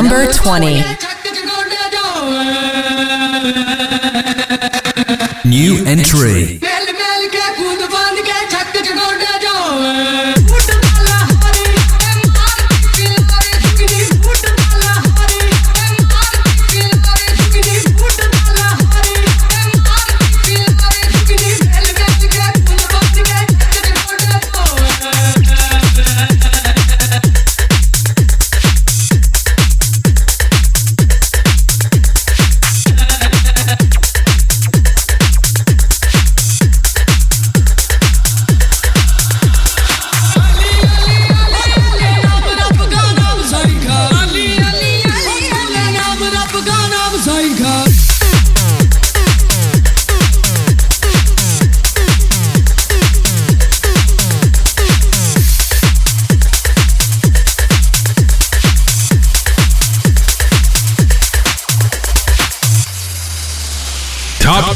Number 20. New entry.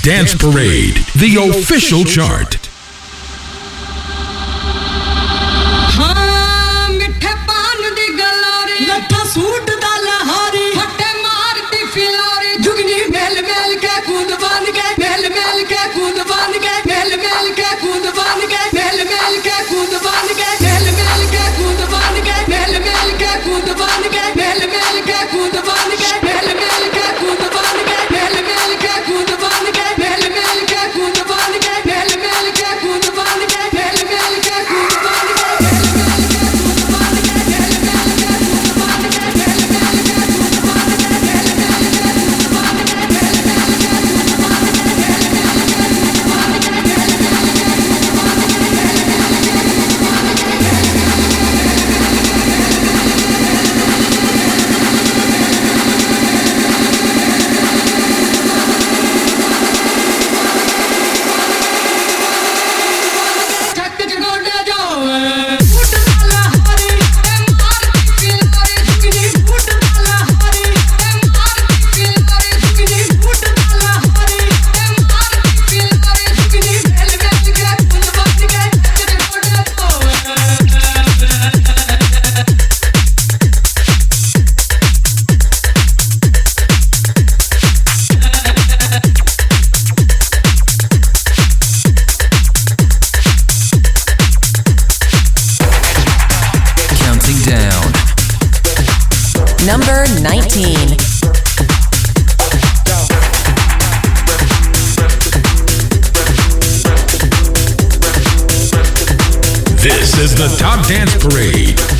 Dance Parade, the official chart. Express, yo. The Top Dance partner,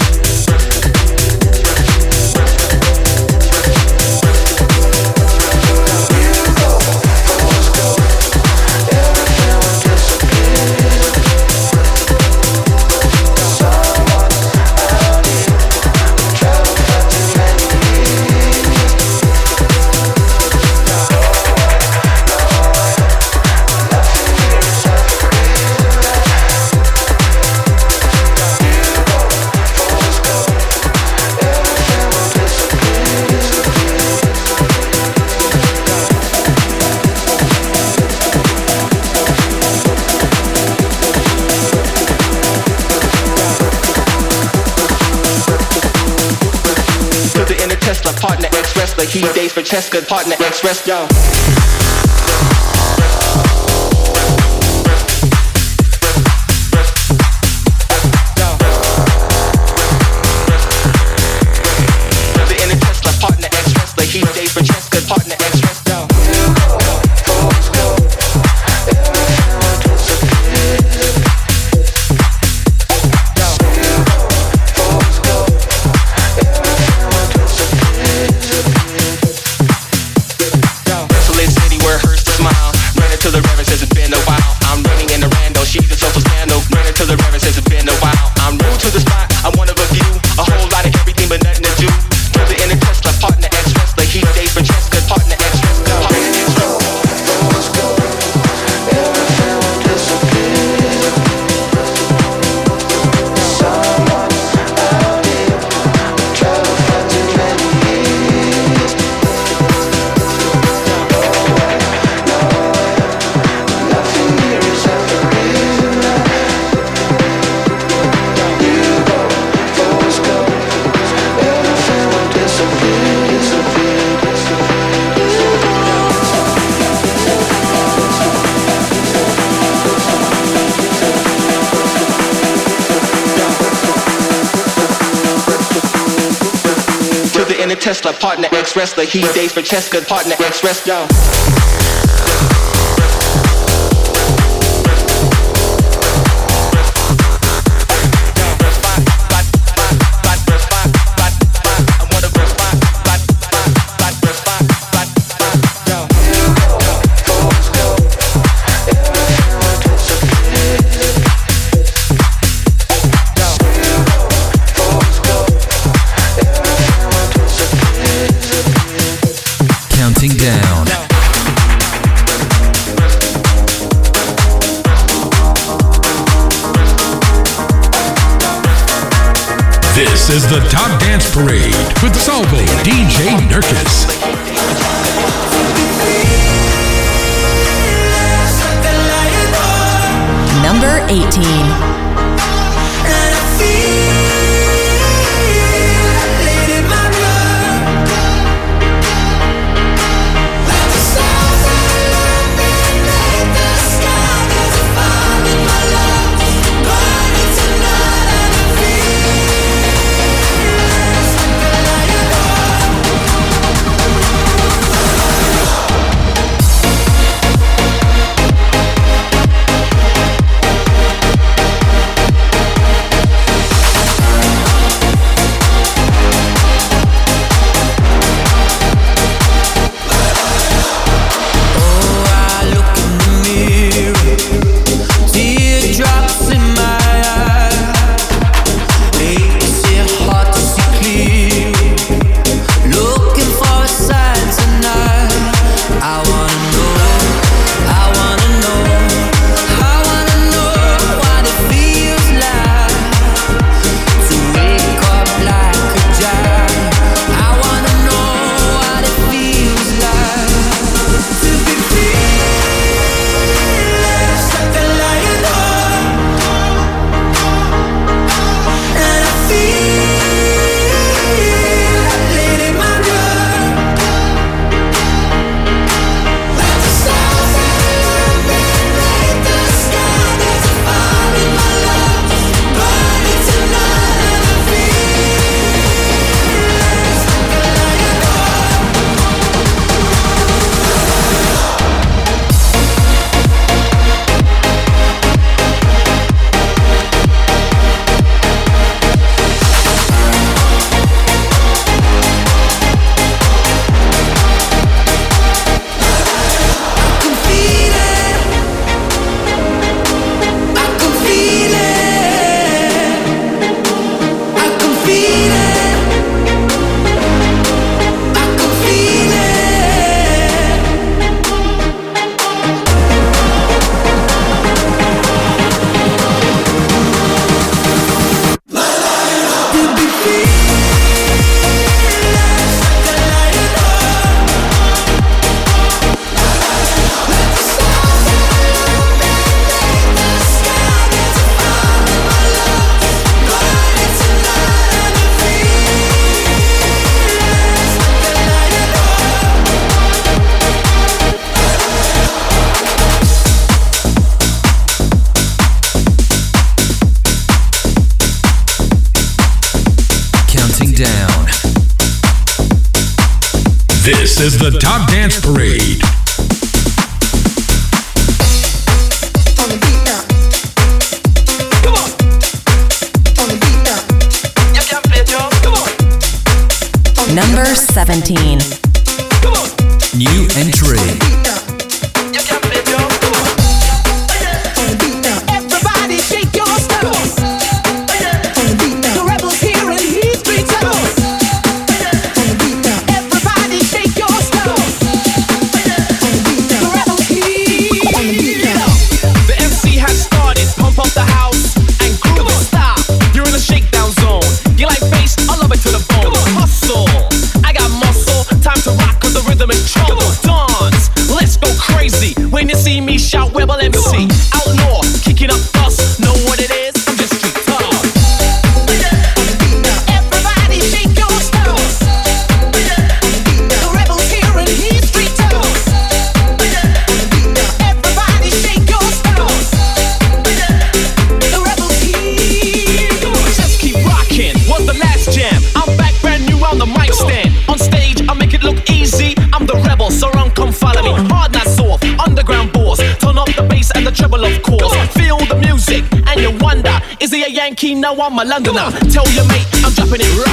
express, like for days Francesca, partner, express, yo. Partner ex wrestler. He dates for Cheska, partner ex wrestler. Parade with Salvo DJ Nurkis. The Yankee? No, I'm a Londoner. Tell your mate I'm dropping it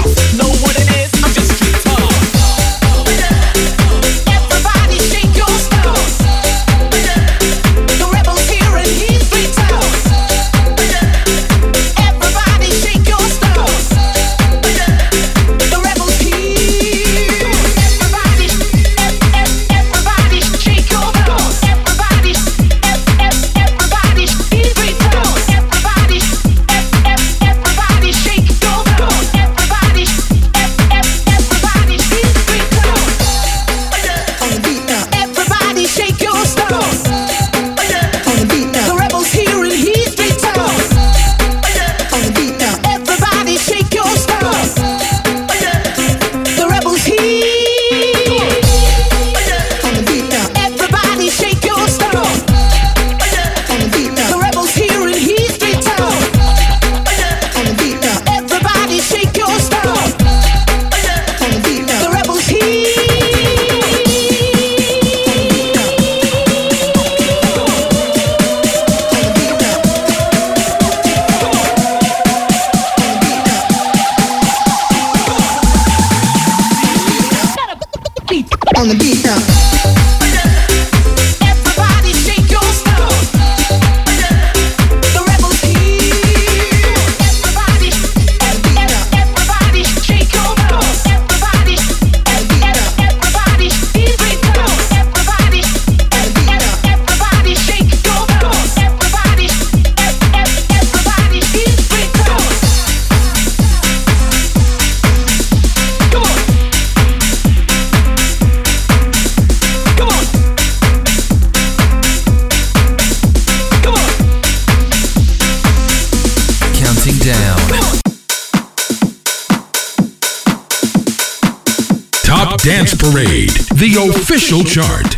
the official chart.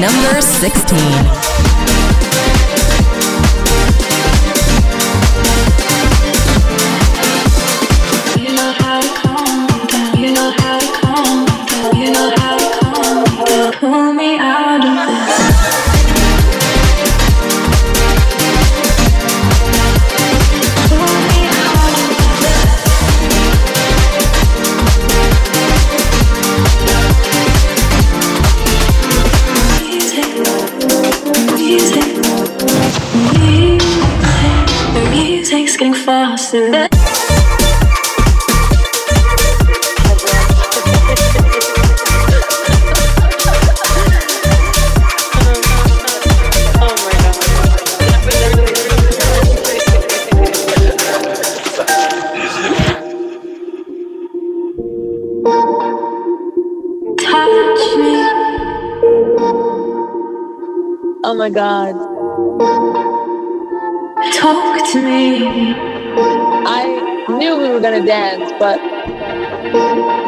Number 16. My god. Talk to me. I knew we were gonna dance, but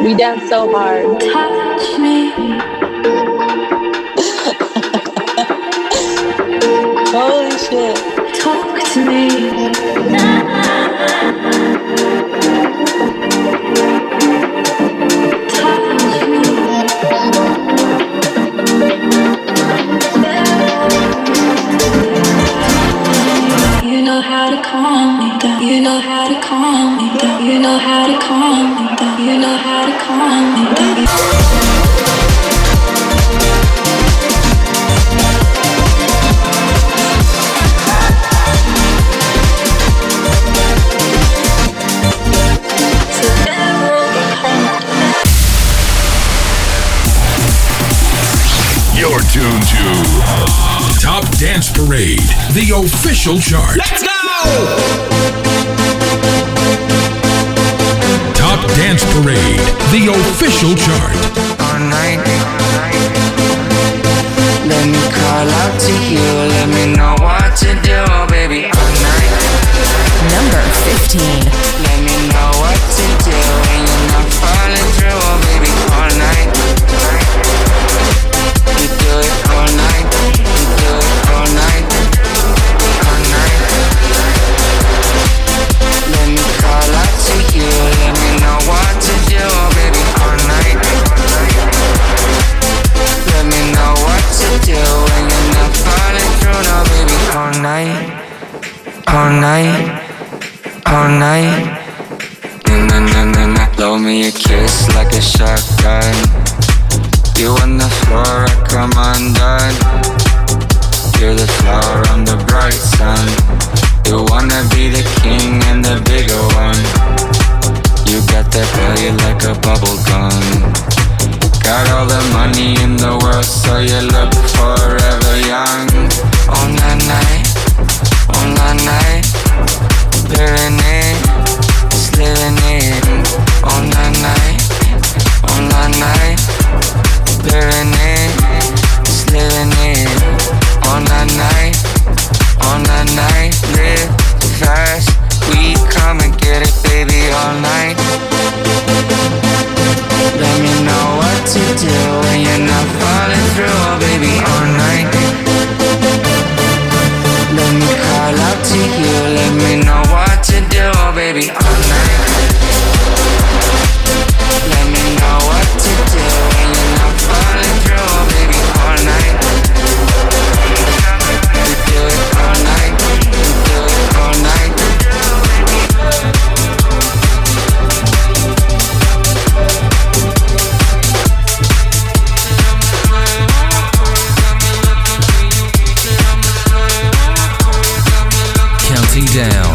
we danced so hard. Touch me. Holy shit. Talk to me. You know how to calm me down. You know how to calm me down. You know how to calm me down. You're tuned to Top Dance Parade, the official chart. Let's go! Top Dance Parade, the official chart. All night. Let me call out to you. Let me know what to do, baby. All night. Number 15. Let me know what to do when you're not falling through, baby. All night. You do it melting down.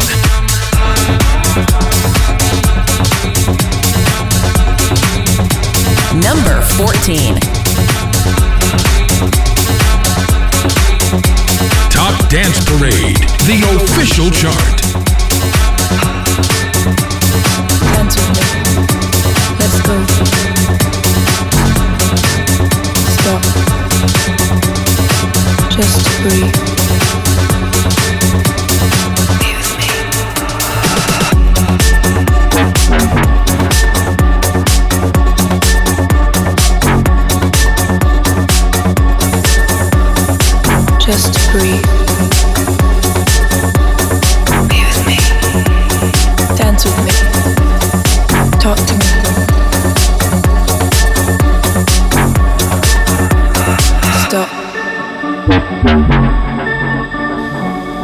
number 14. Top Dance Parade, the official chart. Dance. Let's go. Stop. Just breathe. Be with me. Dance with me. Talk to me. Stop.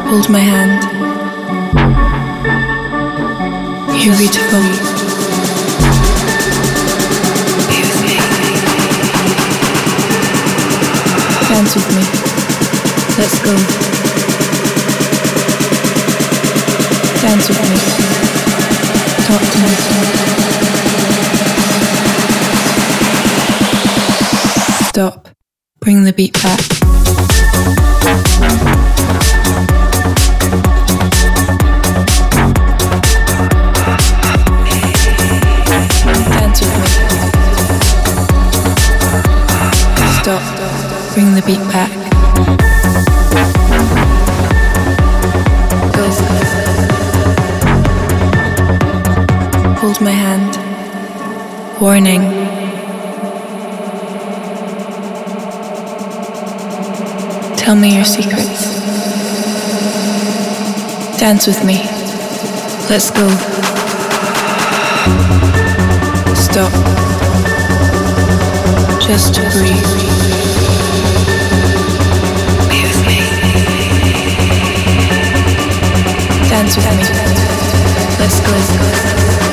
Hold my hand. You beautiful. Let's go. Dance with me. Talk to me. Stop. Bring the beat back. hold my hand. Warning. Tell me your secrets. Dance with me. Let's go. Stop. Just to breathe. Dance with me. Let's go. Let's go.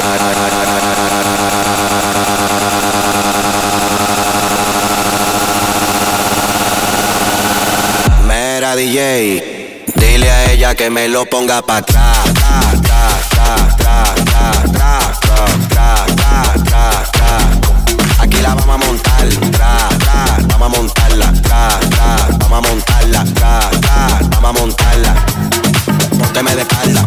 DJ, dile a ella que me lo ponga para atrás. Aquí la vamos a montar, vamos a montarla, vamos a montarla, vamos a montarla. Pónteme de espalda.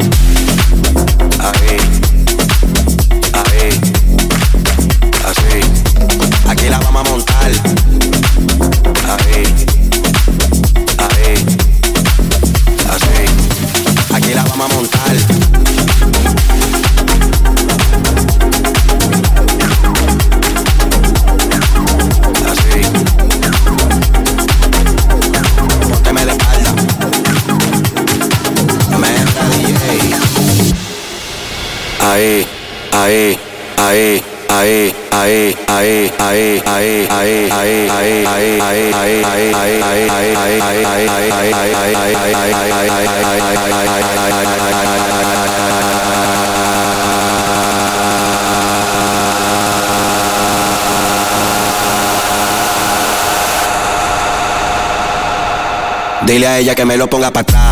Dile a ella que me lo ponga para atrás.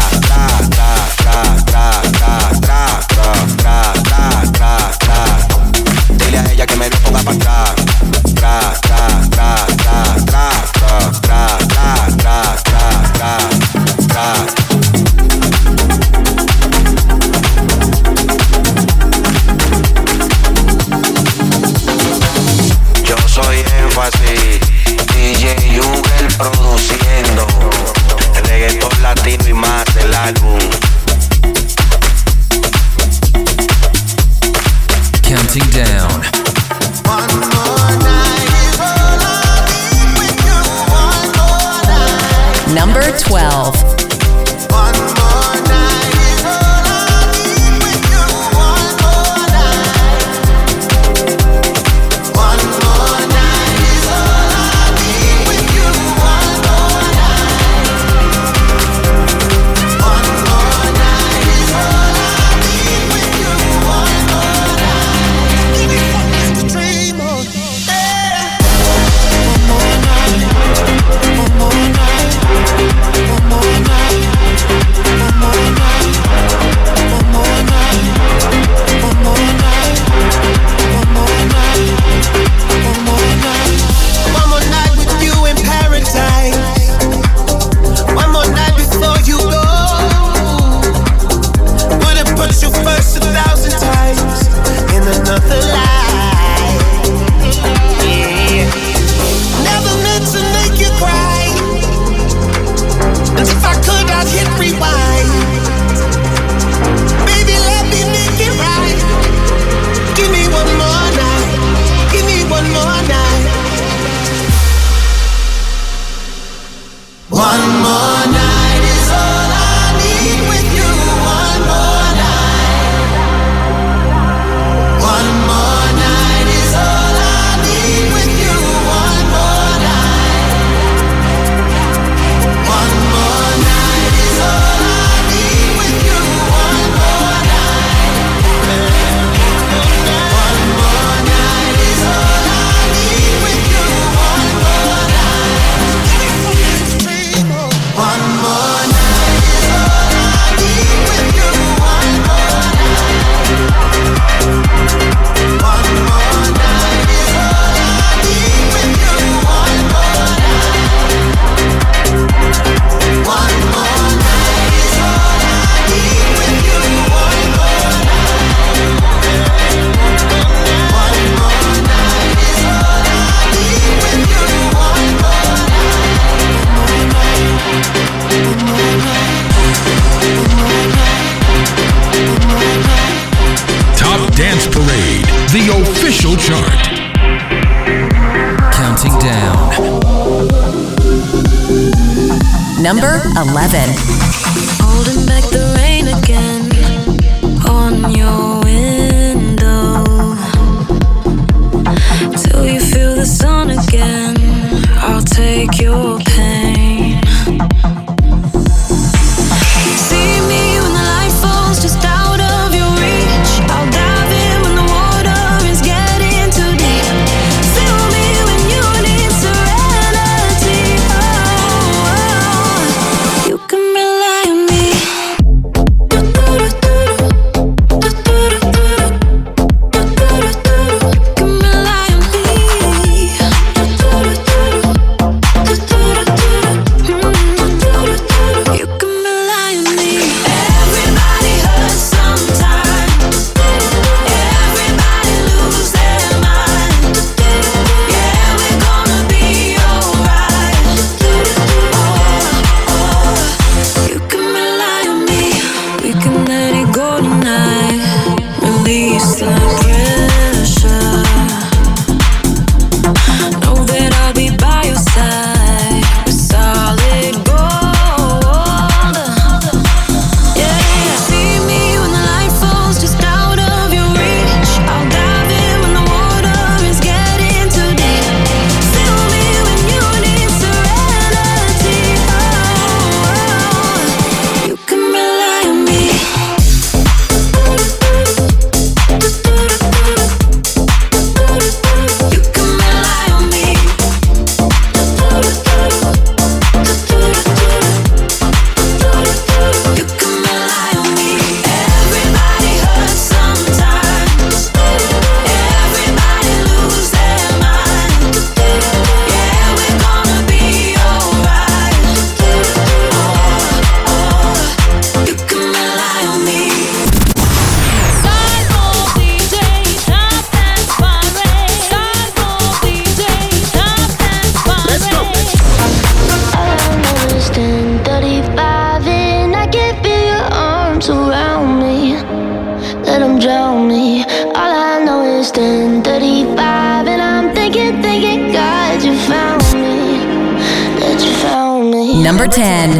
10.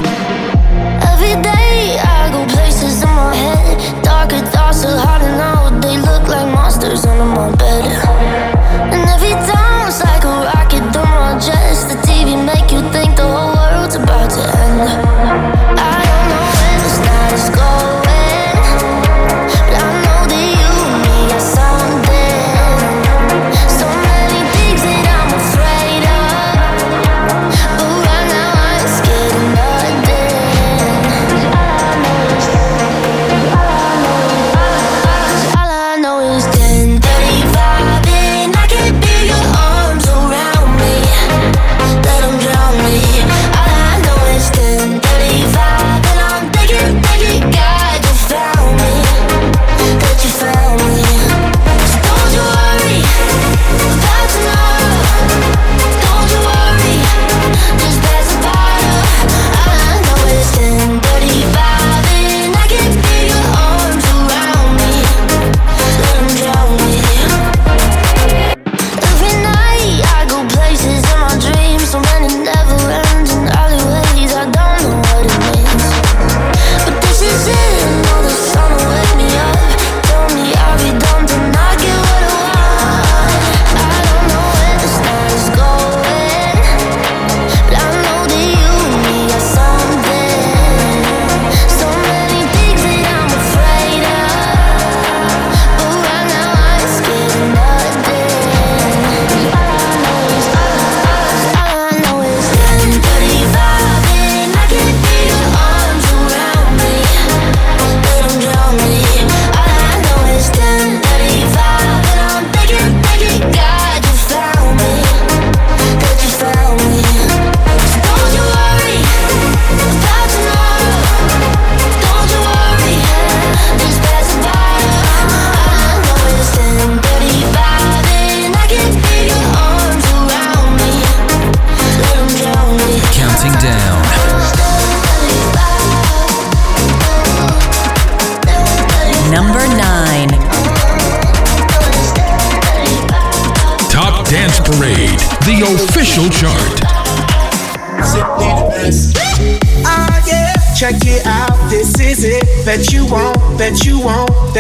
Every day I go places in my head. Darker thoughts are hiding out. They look like monsters under my bed.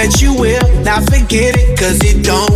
Won't, you will. not forget it, cause it don't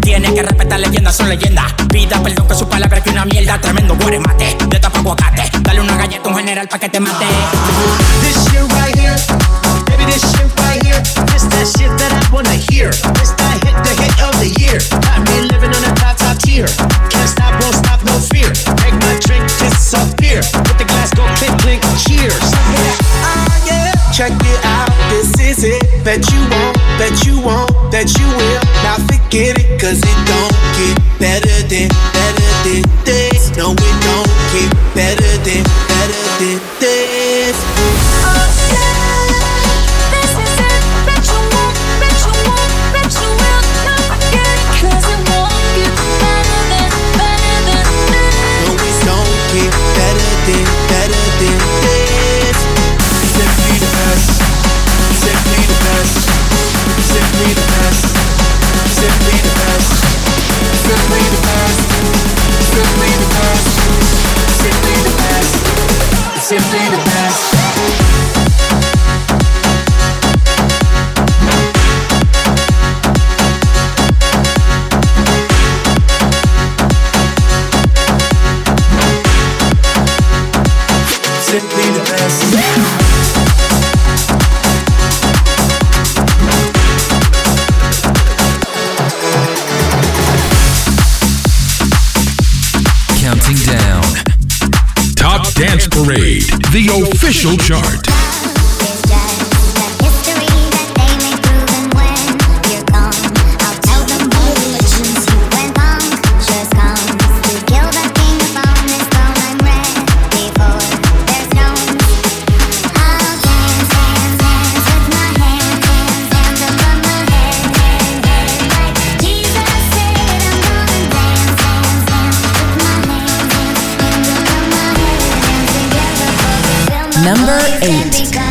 Tienes que respetar leyendas, son leyendas. Pida perdón que su palabra es que una mierda. Tremendo guaremate, de tapa aguacate Dale una un general pa' que te mate This shit right here, baby, this shit right here. This that shit that I wanna hear. This that hit, the hit of the year. Got me living on a top, top tier. Can't stop, won't stop, no fear. Make my drink disappear. With the glass go clink, clink, cheers. Ah, yeah. Check it out, this is it. Bet you won't, bet you won't, bet you will. Now forget it, cause it don't get better than, better than this. No, it don't get better than, better than Counting down. Top Dance Parade, the official chart. eight.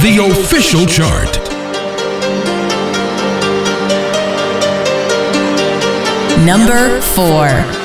The official chart. Number 4.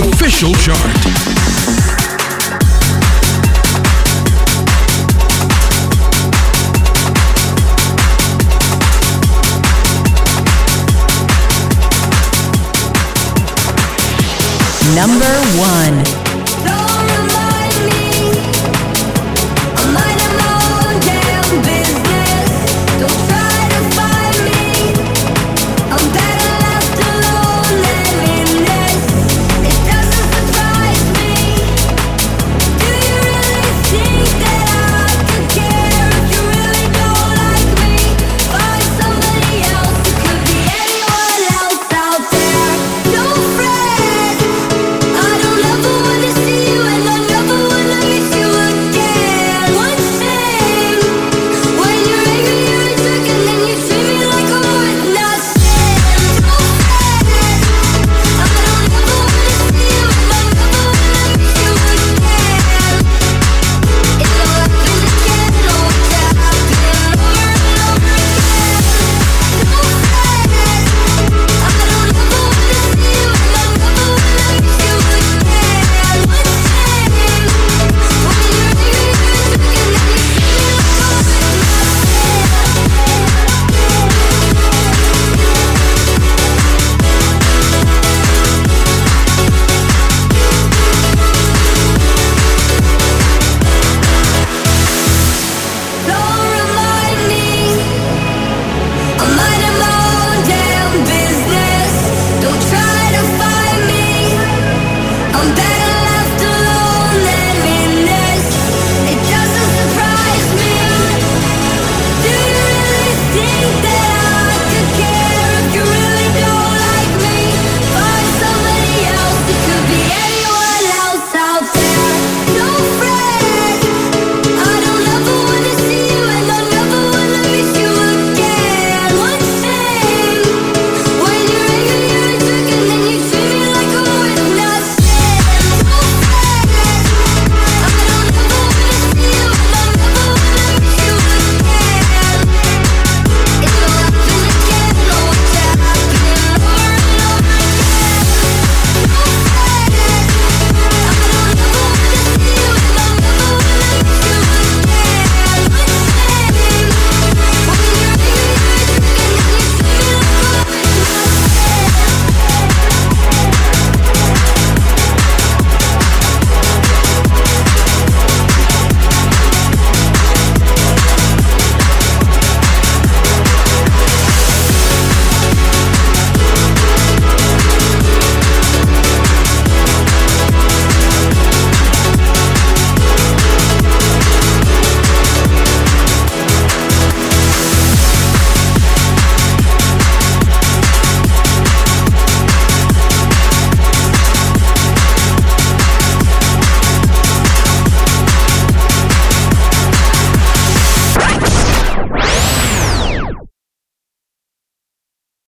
Official chart. Number one.